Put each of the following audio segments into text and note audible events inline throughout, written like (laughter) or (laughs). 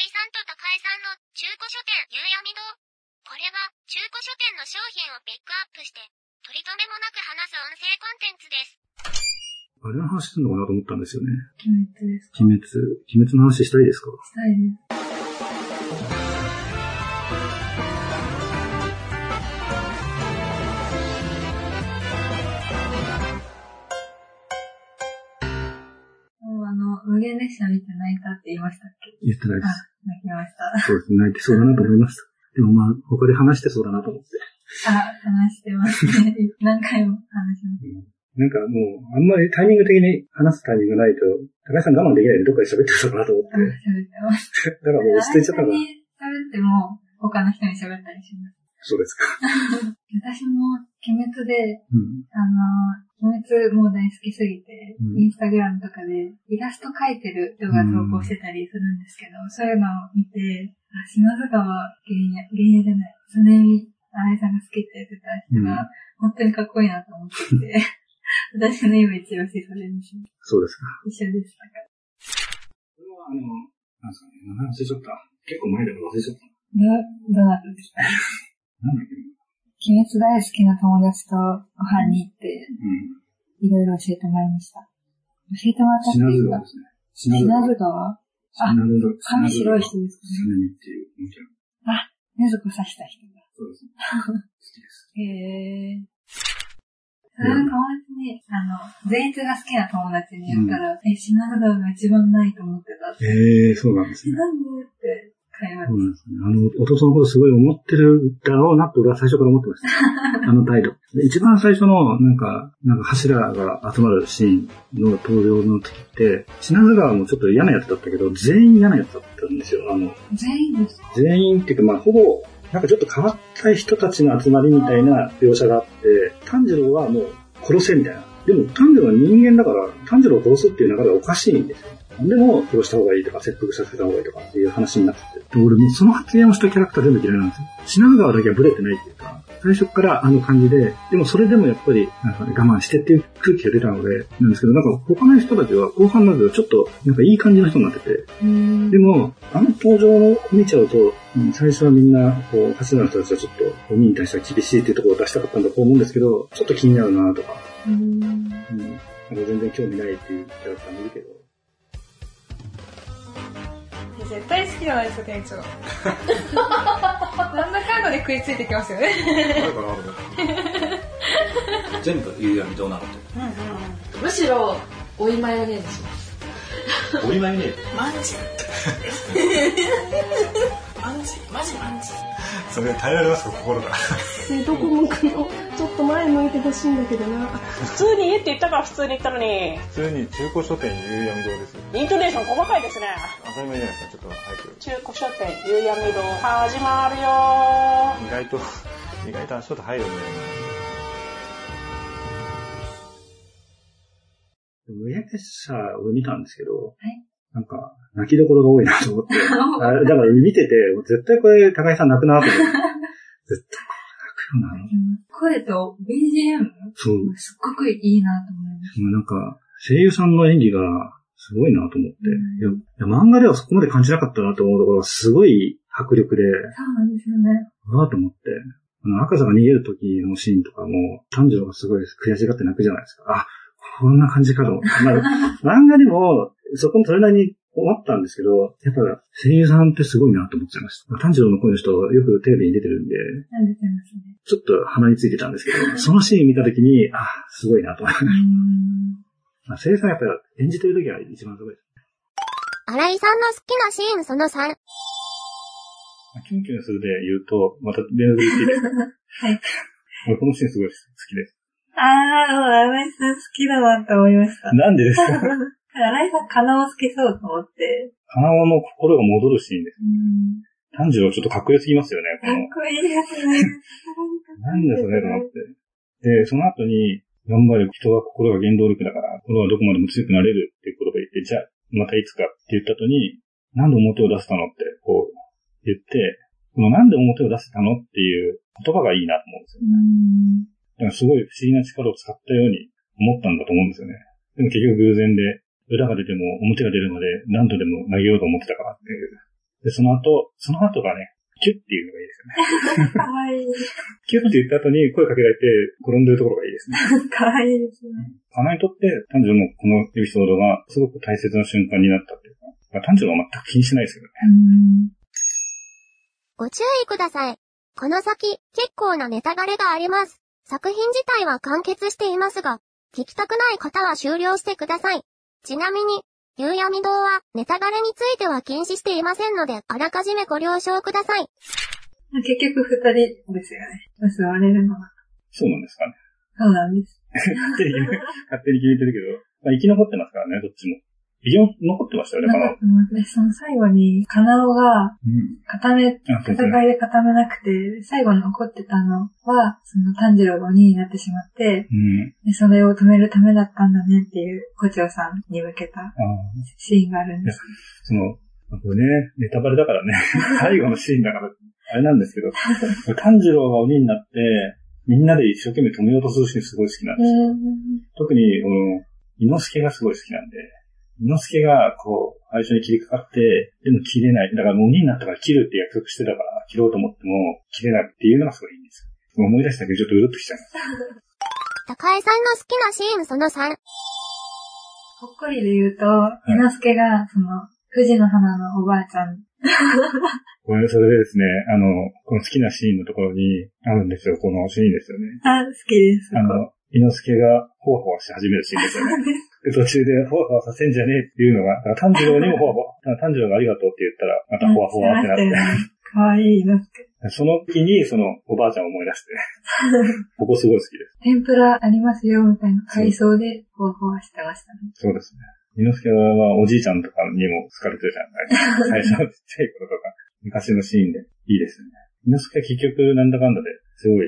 井さんと高井さんの中古書店夕闇堂。これは中古書店の商品をピックアップして、取り留めもなく話す音声コンテンツです。あれの話するのかなと思ったんですよね。鬼滅ですか？鬼滅、鬼滅の話したいですか？したいです。もうあの、無限列車見て泣いたって言いましたっけ？言ってないであす。、泣きました。そうですね。泣いてそうだなと思いました。でもまあ、他で話してそうだなと思って。あ、話してますね。何回も話します。なんかもう、あんまりタイミング的に話すタイミングがないと、高橋さん我慢できないでどっかで喋ってたかなと思っあ、て。喋ってます。だからもう落ち着いちゃったか喋っても、他の人に喋ったりします。そうですか。(laughs) 私も、鬼滅で、うん。あの、鬼滅もう大好きすぎて、うんインスタグラムとかでイラスト描いてる人が投稿してたりするんですけど、そういうのを見て、あ、島津川玄也、玄也じゃない、常見新井さんが好きって言ってた人が、本当にかっこいいなと思っていて、(laughs) 私の今一押しそれです。そうですか。一緒でしたかこれはあの、なんですかね、名前忘れちゃった。結構前だから忘れちゃった。ど、どなたですかなんだっけ鬼滅大好きな友達とご飯に行って、うん。いろいろ教えてもらいました。教えてもらったって品いうか津川ですね。品品津川あ。髪白い人ですかね。常見っていう、もちろん。あ、ねずこ刺した人が。そうですね。好きです。へえ。それの友達に、あの、善逸が好きな友達に言ったら、え、品津川が一番ないと思ってたって。ええそうなんですね。なんでって会話そうなんですね。あの、弟のことすごい思ってるだろうなって俺は最初から思ってました。(laughs) あの態度。で一番最初の、なんか、なんか柱が集まるシーンの登場の時って、品津川もちょっと嫌なやつだったけど、全員嫌なやつだったんですよ。あの、全員ですか？全員っていうか、まあ、ほぼ、なんかちょっと変わった人たちの集まりみたいな描写があって、炭治郎はもう殺せみたいな。でも炭治郎は人間だから、炭治郎を殺すっていう流れはおかしいんですよ。でも、殺した方がいいとか、切腹させた方がいいとかっていう話になってて。で俺もうその発言をしたキャラクター全部嫌いなんですよ。品川だけはブレてないっていうか、最初からあの感じで、でもそれでもやっぱり、なんかね、我慢してっていう空気が出たので、なんですけど、なんか他の人たちは後半になるとちょっと、なんかいい感じの人になってて、でも、あの登場を見ちゃうと、うん最初はみんな、こう、柱の人たちはちょっと、鬼に対しては厳しいっていうところを出したかったんだと思うんですけど、ちょっと気になるなとか、うーん。うん、なんか全然興味ないっていうキャラクターもいるけど、絶対好きじゃないですか、店長。なんだかんだで食いついてきますよね。あるかなと思って。全部夕闇どうなのと。むしろ、おいマヨネーズします。お見舞いね。マンジ。マンジ、マジマンジ。それ耐えられますか、心が。えどこ向くのちょっと前向いてほしいんだけどな。普通に家って言ったから普通に言ったのに、普通に中古書店夕闇堂ですよ。イントネーション細かいですね。当たり前じゃないですか、ちょっと早く。中古書店夕闇堂始まるよ意外と、(laughs) 意外と足音入るんだよ無限列車を見たんですけど、いなんか、泣きどころが多いなと思って、(laughs) あだから見てて、絶対これ高井さん泣くなと思って、(laughs) 絶対これ泣くよな。声と BGM、そう、すっごくいいなと思います。なんか、声優さんの演技がすごいなと思って、いやいや漫画ではそこまで感じなかったなと思うところがすごい迫力で、そうなんですよね。うわーと思って、あの赤座が逃げる時のシーンとかも、炭治郎がすごい悔しがって泣くじゃないですか。あ、こんな感じかと思って。まあ、(laughs) 漫画でも、そこもそれなりに思ったんですけど、やっぱ声優さんってすごいなと思っちゃいました。炭治郎の声の人、よくテレビに出てるんで、なんでてますね。ちょっと鼻についてたんですけど、そのシーン見た時に、あ、すごいなと思いま。まあ声優さんやっぱり演じてる時が一番すごいです。新井さんの好きなシーンその3。まあキュンキュンするで言うと、また連続ですか (laughs) はい。俺このシーンすごい好きです。あー、新井さん好きだなって思いました。なんでですか？(laughs) 新井さん、カナを好きそうと思って。花尾の心が戻るシーンです。うん。炭治郎ちょっとかっこよすぎますよね、こかっの。こいいですね。なんでそれと思って。で、その後に、頑張る人は心が原動力だから、心はどこまでも強くなれるっていうことを言って、じゃあ、またいつかって言った後に、なんで表を出せたのって、こう、言って、このなんで表を出せたのっていう言葉がいいなと思うんですよ。うん。だからすごい不思議な力を使ったように思ったんだと思うんですよね。でも結局偶然で、裏が出ても表が出るまで何度でも投げようと思ってたからっていうで、その後、その後がね、キュッっていうのがいいですよね。(laughs) かわいい。(laughs) キュッって言った後に声かけられて転んでるところがいいですね。(laughs) かわいいですね。かなにとって、炭治郎のこのエピソードがすごく大切な瞬間になったっていうか、まあ炭治郎は全く気にしないですよね。うん。ご注意ください。この先、結構なネタバレがあります。作品自体は完結していますが、聞きたくない方は終了してください。ちなみに、夕闇堂はネタバレについては禁止していませんので、あらかじめご了承ください。結局二人ですよね。結ばれるのは。そうなんですかね。そうなんです。(laughs) 勝手に決め勝手に決めてるけど、まあ、生き残ってますからね、どっちも。生き残ってましたよね、かその最後に、カナオがうん。固め。戦いで固めなくて、最後に残ってたのは、その炭治郎が鬼になってしまって、うん。でそれを止めるためだったんだねっていう、胡蝶さんに向けた。シーンがあるんです。その、これね、ネタバレだからね、(laughs) 最後のシーンだから、あれなんですけど、炭治郎が鬼になって、みんなで一生懸命止めようとするシーンすごい好きなんですよ。特に、この、伊之助がすごい好きなんで、伊之助が、こう、最初に切りかかって、でも切れない。だからもう鬼になったから切るって約束してたから、切ろうと思っても、切れないっていうのがすごいいいんですよ。思い出したけどちょっとうるっときちゃいます。(laughs) 高江さんの好きなシーンその3。ほっこりで言うと、伊之助が、その、富士の花のおばあちゃん。(laughs) これ、それでですね、あの、この好きなシーンのところにあるんですよ、このシーンですよね。あ、好きです。あの、伊之助がほわほわし始めるシーンですよね。(laughs) で、途中でほわほわさせんじゃねえっていうのが、炭治郎にもほわほわ、炭治郎がありがとうって言ったら、またほわほわってなって、かわいい伊之助。その時に、その、おばあちゃんを思い出して、(laughs) ここすごい好きです。天ぷらありますよ、みたいな海藻で、ほわほわしてましたね。そうですね。伊之助はおじいちゃんとかにも好かれてるじゃない (laughs) 最初のちっちゃい頃とか、昔のシーンでいいですね。伊之助は結局なんだかんだですごい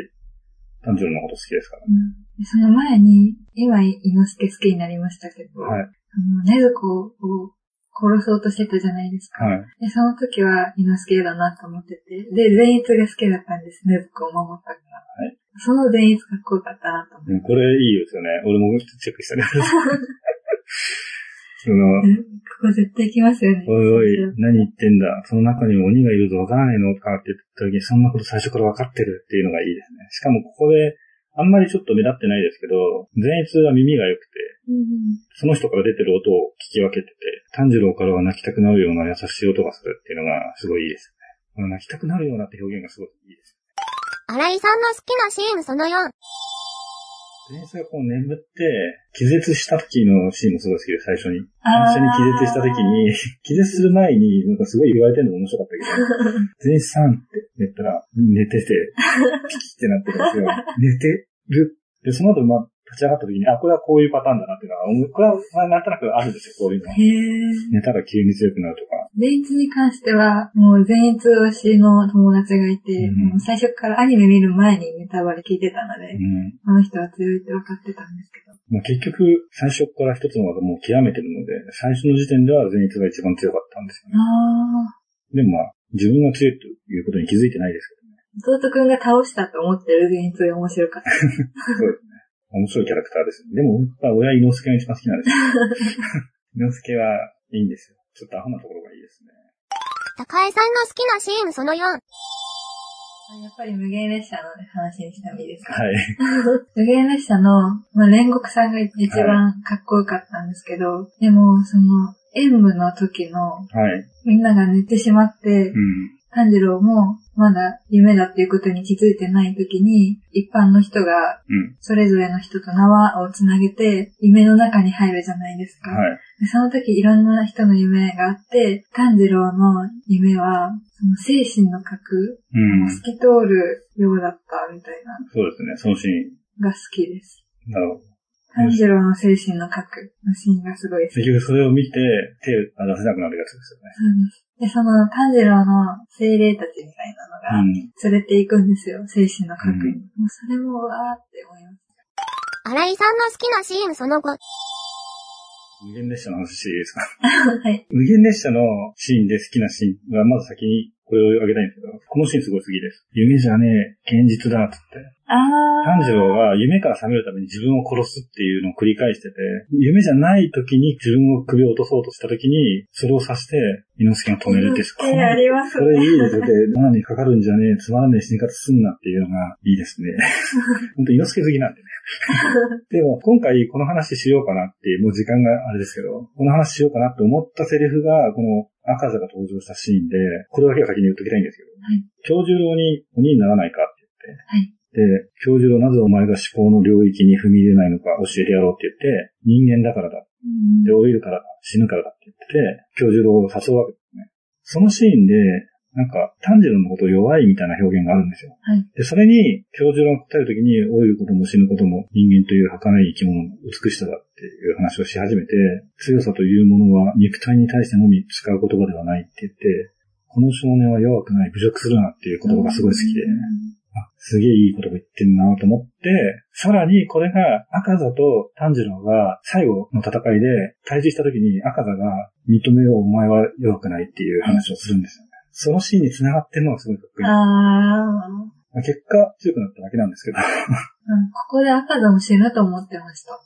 炭治郎のこと好きですから。うんでその前に、今、伊之助好きになりましたけど、はい。あの、ねずこを殺そうとしてたじゃないですか。はい。で、その時は伊之助だなと思ってて、で、善逸が好きだったんです、ねずこを守ったから。はいその善逸かっこよかったなと思って。うんこれいいですよね。俺もチェックしたね。(laughs) その、うんここ絶対来ますよね。おいおい、何言ってんだ。その中にも鬼がいるぞわからないのかって言った時に、そんなこと最初から分かってるっていうのがいいですね。しかもここで、あんまりちょっと目立ってないですけど、善逸は耳が良くて、うんその人から出てる音を聞き分けてて、炭治郎からは泣きたくなるような優しい音がするっていうのがすごいいいですね。この泣きたくなるようなって表現がすごいいいです。新井さんの好きなシーンその4。善逸がこう眠って、気絶した時のシーンもすごい好きで、最初に。最初に気絶した時に、(laughs) 気絶する前に、なんかすごい言われてるの面白かったけど、(laughs) 善逸さんって言ったら、寝てて、ピキってなってるんですよ。(laughs) 寝てる。で、その後、まあ、立ち上がった時に、あ、これはこういうパターンだなっていうのはこれは、まあ、なんとなくあるんですよ、こういうのは。へー。寝たら急に強くなるとか。善逸に関しては、もう善逸推しの友達がいて、うんもう最初からアニメ見る前にネタバレ聞いてたので、うん。この人は強いって分かってたんですけど。まあ、結局、最初から一つの技もう極めてるので、最初の時点では善逸が一番強かったんですよね。あでもまあ、自分が強いということに気づいてないですけどね。ー、弟くんが倒したと思ってる善逸が面白かった。(laughs) そうですね。面白いキャラクターです。でも、やっぱ親、伊之助が一番好きなんですよ。(laughs) 伊之助はいいんですよ。ちょっとアホなところがいいですね。高江さんの好きなシーンその4。やっぱり無限列車の話にしてもいいですか、はい。(laughs) 無限列車の、まあ、煉獄さんが一番かっこよかったんですけど、でも、その、演舞の時の、はい。みんなが寝てしまってう、ん。炭治郎もまだ夢だっていうことに気づいてない時に、一般の人がうん。それぞれの人と縄をつなげて、夢の中に入るじゃないですか。はい。でその時いろんな人の夢があって、炭治郎の夢は、その精神の核、うん。透き通るようだったみたいな、そうですね。そのシーが好きです。ン。なるほど。炭治郎の精神の核のシーンがすごい好き。結局それを見て、手を出せなくなるやつですよね。そうです。で、その炭治郎の精霊たちみたいなのが、うん。連れて行くんですよ、精神の核に。うんもうそれもわーって思います。新井さんの好きなシーンその5。無限列車の話していいですか？(laughs) はい。無限列車のシーンで好きなシーンは、まず先に、これをあげたいんですけど、このシーンすごい好きです。夢じゃねえ、現実だ、つって。あー。炭治郎が夢から覚めるために自分を殺すっていうのを繰り返してて、夢じゃない時に自分を首を落とそうとした時に、それを刺して、猪之助が止めるって、こえありますこれいいですよ。で、罠にかかるんじゃねえ、つまらねえ死に方すんなっていうのがいいですね。(laughs) 本当猪之助好きなんでね。(laughs) でも、今回この話しようかなってもう時間があれですけど、この話しようかなって思ったセリフが、この赤座が登場したシーンで、これだけは先に言っときたいんですけど、はい京十郎に鬼にならないかって言って、はいで、京十郎なぜお前が思考の領域に踏み入れないのか教えてやろうって言って、人間だからだ。うんで、老いるからだ。死ぬからだって言ってて、京十郎を誘うわけですね。そのシーンで、なんか、炭治郎のことを弱いみたいな表現があるんですよ。はいで、それに、京十郎が答えるときに、老いることも死ぬことも人間という儚い生き物の美しさだっていう話をし始めて、強さというものは肉体に対してのみ使う言葉ではないって言って、この少年は弱くない、侮辱するなっていう言葉がすごい好きで、あ、すげえいい言葉言ってんなと思って、さらにこれが赤座と炭治郎が最後の戦いで対峙した時に赤座が認めようお前は弱くないっていう話をするんですよね。そのシーンに繋がってるのがすごいかっこいい。あー。結果強くなっただけなんですけど。あうんここで赤座も死ぬと思ってました。あ、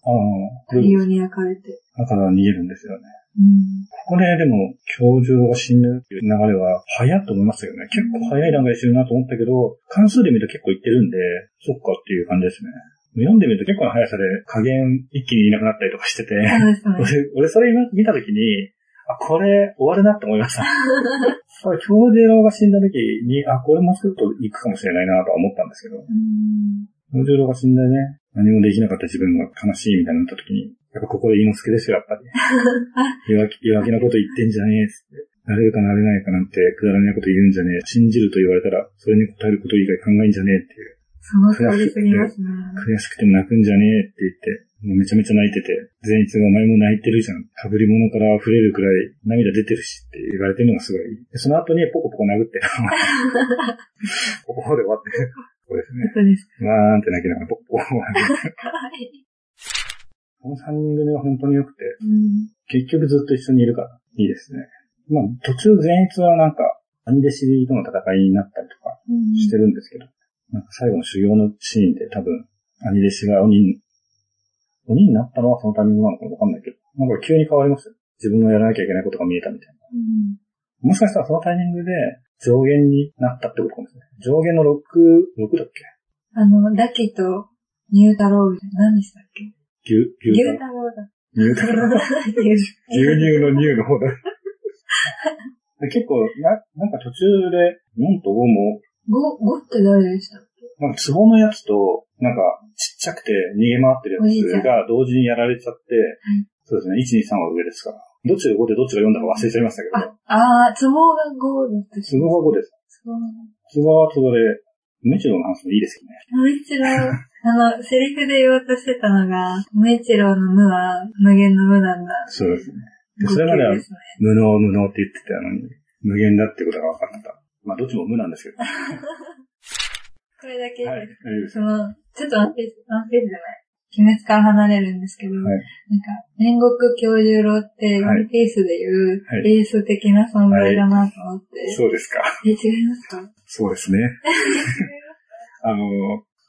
太陽に焼かれて。赤座は逃げるんですよね。うん。ここででも、教授が死ぬっていう流れは早っと思いましたよね。結構早い段階で死ぬなと思ったけど、関数で見ると結構いってるんで、そっかっていう感じですね。読んでみると結構な速さで加減一気にいなくなったりとかしてて、そうですね。(laughs) 俺、俺それ見たときに、あ、これ終わるなって思いました。(laughs) これ、京次郎が死んだときに、あ、これもうちょっと行くかもしれないなとは思ったんですけど、うん京次郎が死んでね、何もできなかった自分が悲しいみたいになったときに、やっぱここで猪之助ですよ、やっぱり。(laughs) 弱気、弱気なこと言ってんじゃねえっつって。なれるかなれないかなんてくだらないこと言うんじゃねえ。信じると言われたら、それに答えること以外考えんじゃねえっていう。その通りすぎますね。悔しくても泣くんじゃねえって言って、めちゃめちゃ泣いてて、善逸がお前も泣いてるじゃん。被り物から溢れるくらい涙出てるしって言われてるのがすごい。でその後にポコポコ殴って、(laughs) ポコポコで終わって、そうですね。そうです。わーんって泣きながらポコポコ殴って。かわいい。この3人組は本当に良くて、うん。結局ずっと一緒にいるから、いいですね。まあ、途中善逸はなんか、兄弟子との戦いになったりとかしてるんですけど、なんか最後の修行のシーンで多分、兄弟子が鬼に、鬼になったのはそのタイミングなのかわかんないけど、なんか急に変わりますよ。自分がやらなきゃいけないことが見えたみたいな。うんもしかしたらそのタイミングで上限になったってことかもしれない。上限の6、6だっけ？あの、ダキとニュータロウみたいな。何でしたっけ？牛、牛牛タタロウだ。牛タロ牛乳の乳の方だ。で結構、な、なんか途中で、4と5も、ゴ、ゴって誰でしたっけ？なんか壺のやつと、なんかちっちゃくて逃げ回ってるやつが同時にやられちゃって、そうですね、1、2、3は上ですから。どっちが5でどっちが4だか忘れちゃいましたけど、あ、あー、ツボがゴだったし。壺が5です。ツボが壺は壺で、無知の話もいいですよね。無一郎、あの、セリフで言おうとしてたのが、無一郎の無は無限の無なんだ。そうですね。でそれまでは。無能無能って言ってたのに、無限だってことが分かった。まあどっちも無なんですけど。(laughs) はこれだけい。です。大丈夫ですその、ちょっとワンピース、ワンピースじゃない。鬼滅から離れるんですけど、はいなんか、煉獄教十郎って、ワンピースでいう、はいエース的な存在だなと思って。そうですか。え、違いますか？そうですね。(laughs) あの、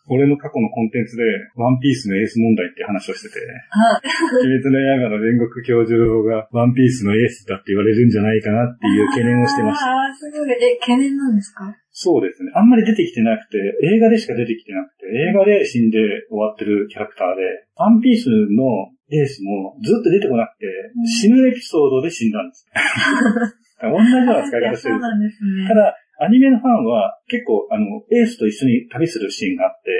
俺の過去のコンテンツで、ワンピースのエース問題って話をしてて、あ、鬼滅の刃の煉獄教授がワンピースのエースだって言われるんじゃないかなっていう懸念をしてました。あー、すごい。え、懸念なんですか？そうですね。あんまり出てきてなくて、映画でしか出てきてなくて、映画で死んで終わってるキャラクターで、ワンピースのエースもずっと出てこなくて、ん死ぬエピソードで死んだんです。(laughs) 同じような使い方してるそうなんですね。ただ、アニメのファンは結構、あの、エースと一緒に旅するシーンがあって、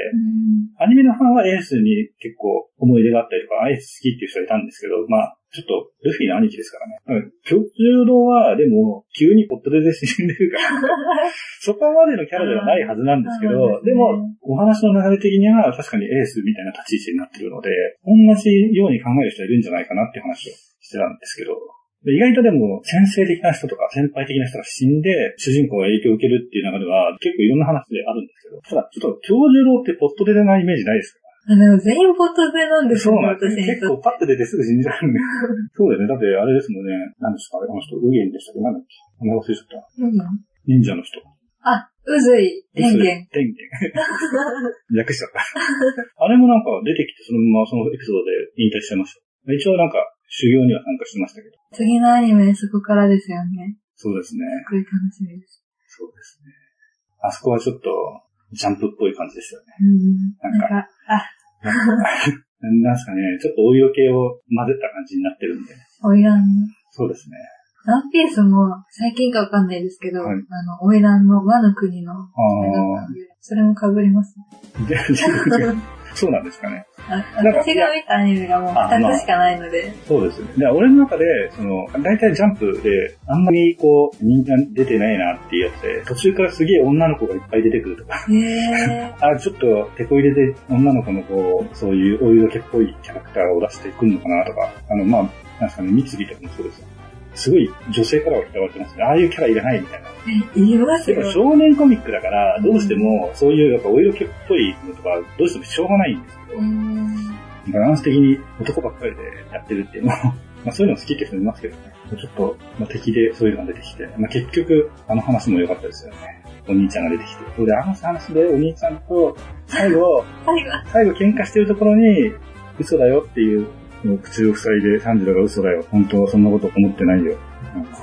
うん。アニメのファンはエースに結構思い出があったりとか、エース好きっていう人がいたんですけど、まあ、ちょっと、ルフィの兄貴ですからね。うん。極柔道は、でも、急にポットで死んでるから、(laughs) そこまでのキャラではないはずなんですけど、ですね。でも、お話の流れ的には確かにエースみたいな立ち位置になってるので、同じように考える人いるんじゃないかなって話をしてたんですけど、で意外とでも、先生的な人とか先輩的な人が死んで、主人公が影響を受けるっていう中では、結構いろんな話であるんですけど、ただ、ちょっと、教授郎ってポットで出ないイメージないですか？あ、でも全員ポットでなんですよね、そうなんですね。結構パッと出てすぐ死んじゃうんで。(laughs) そうだよね。だってあれですもんね。何ですか？あの人、ウゲンでしたっけ？なんだっけ？名前忘れちゃった。うん忍者の人。あ、うずい、天元。天元。(laughs) 略しちゃった。あれもなんか出てきて、そのままそのエピソードで引退しちゃいました。一応なんか修行には参加してましたけど。次のアニメそこからですよね。そうですね。すごい楽しみです。そうですね。あそこはちょっと、ジャンプっぽい感じですよね。うん。なかなんんか、あ、なんなんすかね、ちょっとお色系を混ぜた感じになってるんで。オイラン。そうですね。ワンピースも最近かわかんないですけど、はいあの、オイランの和の国の、あそれも被りますね。そうなんですかね。あなんか私が見たアニメがもうあまあ2つしかないので、そうですね。で、俺の中で、その、大体ジャンプで、あんまりこう、人気が出てないなっていうやつで、途中からすげえ女の子がいっぱい出てくるとか、へえ (laughs) あ、ちょっと、手こ入れで女の子のこう、そういうお色気っぽいキャラクターを出してくるのかなとか、あの、まあ、なんですかね、三つとかもそうですよ。すごい女性からは嫌われてますね。ああいうキャラいらないみたいな。ー、いりますよ。少年コミックだから、どうしても、そういうやっぱお色気っぽいのとか、どうしてもしょうがないんですけど、うんバランス的に男ばっかりでやってるっていうのも、(laughs) まあそういうの好きって人もいますけどね。ちょっと、まあ、敵でそういうのが出てきて、まあ結局、あの話も良かったですよね。お兄ちゃんが出てきて。それで、あの話でお兄ちゃんと、(laughs) 最後、最後喧嘩してるところに、嘘だよっていう、もう口を塞いで、サンジロが嘘だよ。本当はそんなこと思ってないよ。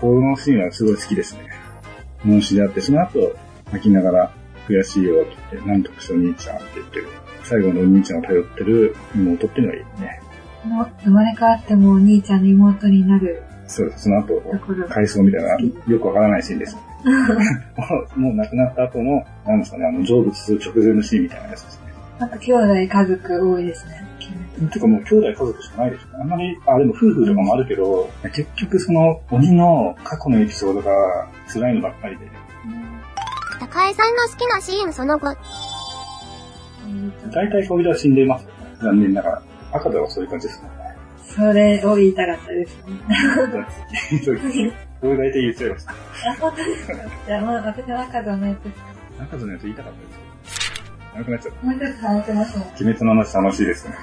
このシーンはすごい好きですね。脳死であって、その後、泣きながら悔しいよって言って、なんとかしてお兄ちゃんって言ってる。最後のお兄ちゃんを頼ってる妹っていうのがいいね。もう生まれ変わってもお兄ちゃんの妹になるそうです。その後。回想みたいな、よくわからないシーンです。(laughs) もう亡くなった後の、なんですかね、あの、成仏する直前のシーンみたいなやつですね。なんか兄弟家族多いですね。てかもう兄弟家族しかないですよね。あんまり、あ、でも夫婦とかもあるけど、結局その鬼の過去のエピソードが辛いのばっかりで、高江さんの好きなシーンその後、大体小人は死んでいますよね。残念ながら。赤ではそういう感じですもんね。それを言いたかったですね。そうです。これ大体言っちゃいました。(laughs) あ、本当ですかじゃあ、まあ、私は赤座のやつです。赤ずのやつ言いたかったですけくなっちゃった。もうちょっと話せますもん。鬼滅の話楽しいですね。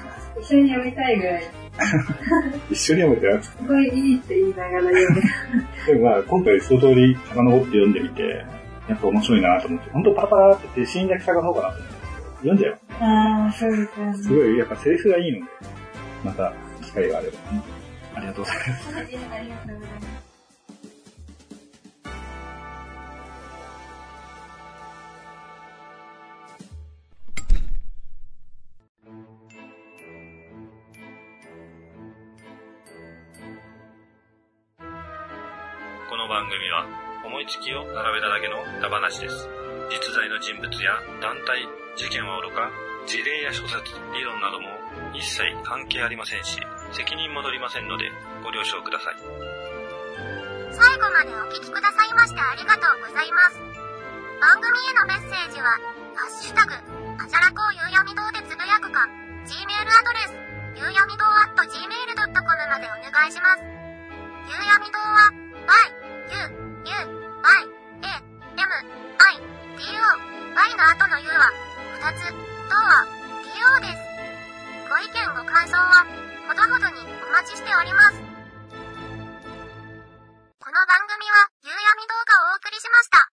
一緒に読みたいぐらい。(laughs) 一緒に読むってやつ。すごいいいって言いながら読む。(laughs) でもまあ、今回一通り遡って読んでみて、やっぱ面白いなと思って、本当パラパラって言って死んだき遡ろうかなと思って、読んじゃう。ああ、そうですよね。すごい、やっぱセリフがいいので、また機会があれば。ありがとうございます。ありがとうございます。思いつきを並べただけのダ話です。実在の人物や団体、事件はおろか、事例や諸説、理論なども一切関係ありませんし、責任も取りませんのでご了承ください。最後までお聞きくださいましてありがとうございます。番組へのメッセージは、ハッシュタグ、あじゃらこうゆうやみ堂でつぶやくか、Gmail アドレス、ゆうやみ堂 at gmail.com までお願いします。ゆうやみ堂は、y, u, u, I, A, M, I, D, O。Y の後の U は、二つ、とは、DO です。ご意見ご感想は、ほどほどにお待ちしております。この番組は、夕闇動画をお送りしました。